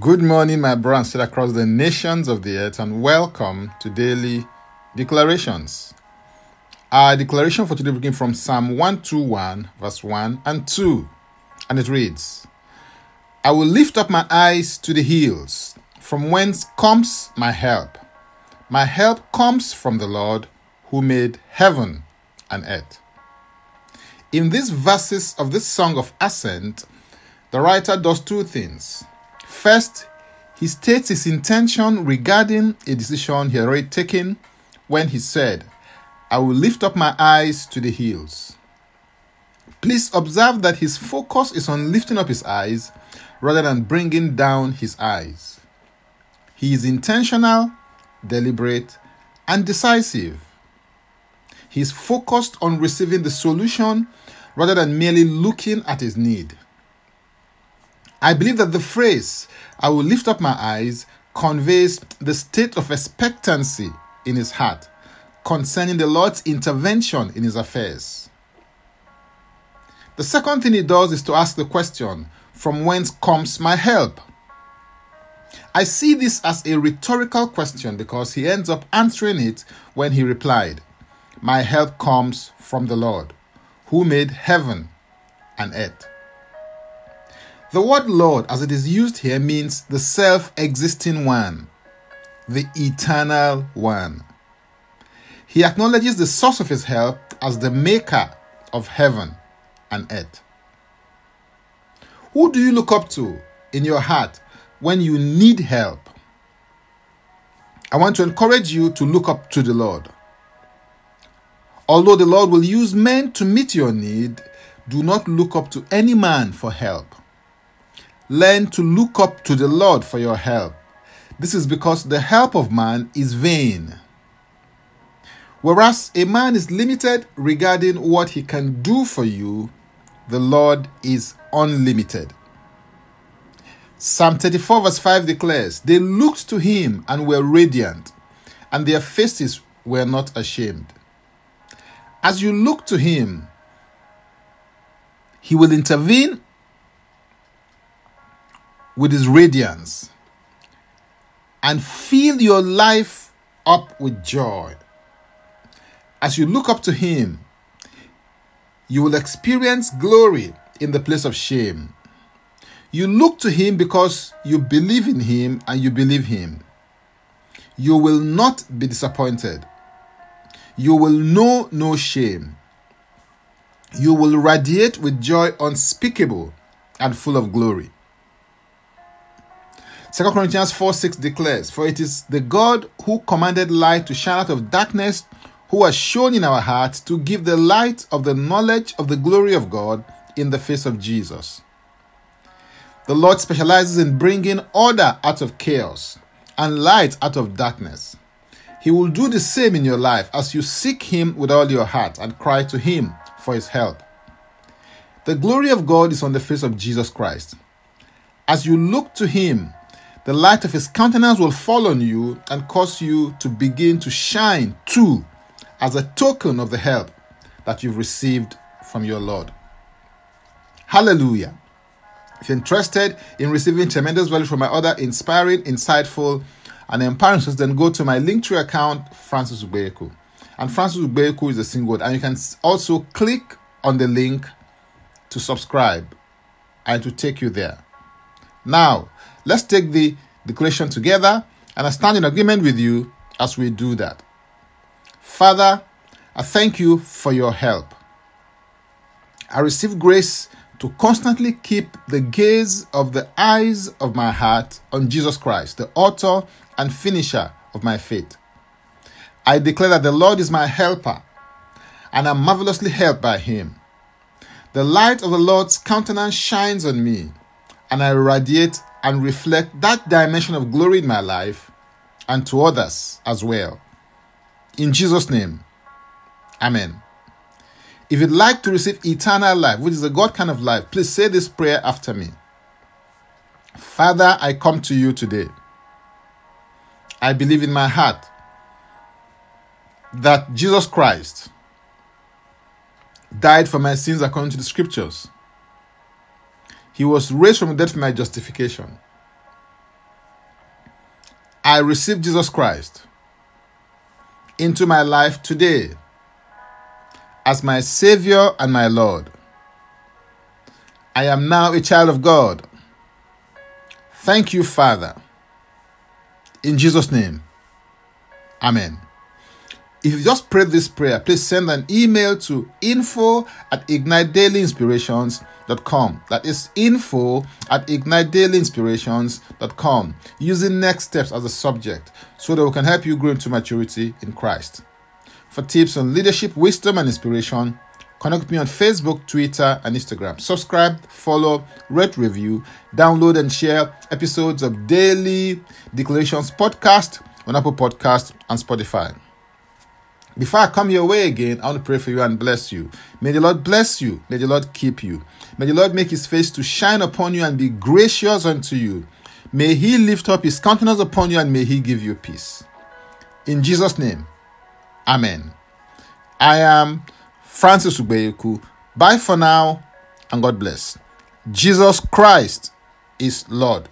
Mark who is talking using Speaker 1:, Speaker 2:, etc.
Speaker 1: Good morning, my brothers still across the nations of the earth, and welcome to Daily Declarations. Our declaration for today begins from Psalm 121, verse 1 and 2, and it reads I will lift up my eyes to the hills, from whence comes my help. My help comes from the Lord who made heaven and earth. In these verses of this song of ascent, the writer does two things. First, he states his intention regarding a decision he had already taken when he said, I will lift up my eyes to the hills. Please observe that his focus is on lifting up his eyes rather than bringing down his eyes. He is intentional, deliberate, and decisive. He is focused on receiving the solution rather than merely looking at his need. I believe that the phrase, I will lift up my eyes, conveys the state of expectancy in his heart concerning the Lord's intervention in his affairs. The second thing he does is to ask the question, From whence comes my help? I see this as a rhetorical question because he ends up answering it when he replied, My help comes from the Lord, who made heaven and earth. The word Lord, as it is used here, means the self existing one, the eternal one. He acknowledges the source of his help as the maker of heaven and earth. Who do you look up to in your heart when you need help? I want to encourage you to look up to the Lord. Although the Lord will use men to meet your need, do not look up to any man for help. Learn to look up to the Lord for your help. This is because the help of man is vain. Whereas a man is limited regarding what he can do for you, the Lord is unlimited. Psalm 34, verse 5 declares, They looked to him and were radiant, and their faces were not ashamed. As you look to him, he will intervene with his radiance and fill your life up with joy. As you look up to him, you will experience glory in the place of shame. You look to him because you believe in him and you believe him. You will not be disappointed. You will know no shame. You will radiate with joy unspeakable and full of glory. 2 Corinthians 4 6 declares, For it is the God who commanded light to shine out of darkness, who has shown in our hearts to give the light of the knowledge of the glory of God in the face of Jesus. The Lord specializes in bringing order out of chaos and light out of darkness. He will do the same in your life as you seek Him with all your heart and cry to Him for His help. The glory of God is on the face of Jesus Christ. As you look to Him, the light of his countenance will fall on you and cause you to begin to shine too as a token of the help that you've received from your Lord. Hallelujah. If you're interested in receiving tremendous value from my other inspiring, insightful, and empowering sources, then go to my Linktree account, Francis Ubeku. And Francis Ubeku is a single word. And you can also click on the link to subscribe and to take you there. Now, let's take the declaration together and I stand in agreement with you as we do that. Father, I thank you for your help. I receive grace to constantly keep the gaze of the eyes of my heart on Jesus Christ, the author and finisher of my faith. I declare that the Lord is my helper and I'm marvelously helped by him. The light of the Lord's countenance shines on me and I radiate and reflect that dimension of glory in my life and to others as well. In Jesus' name, Amen. If you'd like to receive eternal life, which is a God kind of life, please say this prayer after me. Father, I come to you today. I believe in my heart that Jesus Christ died for my sins according to the scriptures. He was raised from death for my justification. I receive Jesus Christ into my life today as my Savior and my Lord. I am now a child of God. Thank you, Father. In Jesus' name, Amen. If you just prayed this prayer, please send an email to info at ignitedailyinspirations.com. That is info at ignitedailyinspirations.com using next steps as a subject so that we can help you grow into maturity in Christ. For tips on leadership, wisdom, and inspiration, connect me on Facebook, Twitter, and Instagram. Subscribe, follow, rate, review, download, and share episodes of Daily Declarations podcast on Apple Podcast and Spotify. Before I come your way again, I want to pray for you and bless you. May the Lord bless you. May the Lord keep you. May the Lord make his face to shine upon you and be gracious unto you. May he lift up his countenance upon you and may he give you peace. In Jesus' name, Amen. I am Francis Ubeku. Bye for now and God bless. Jesus Christ is Lord.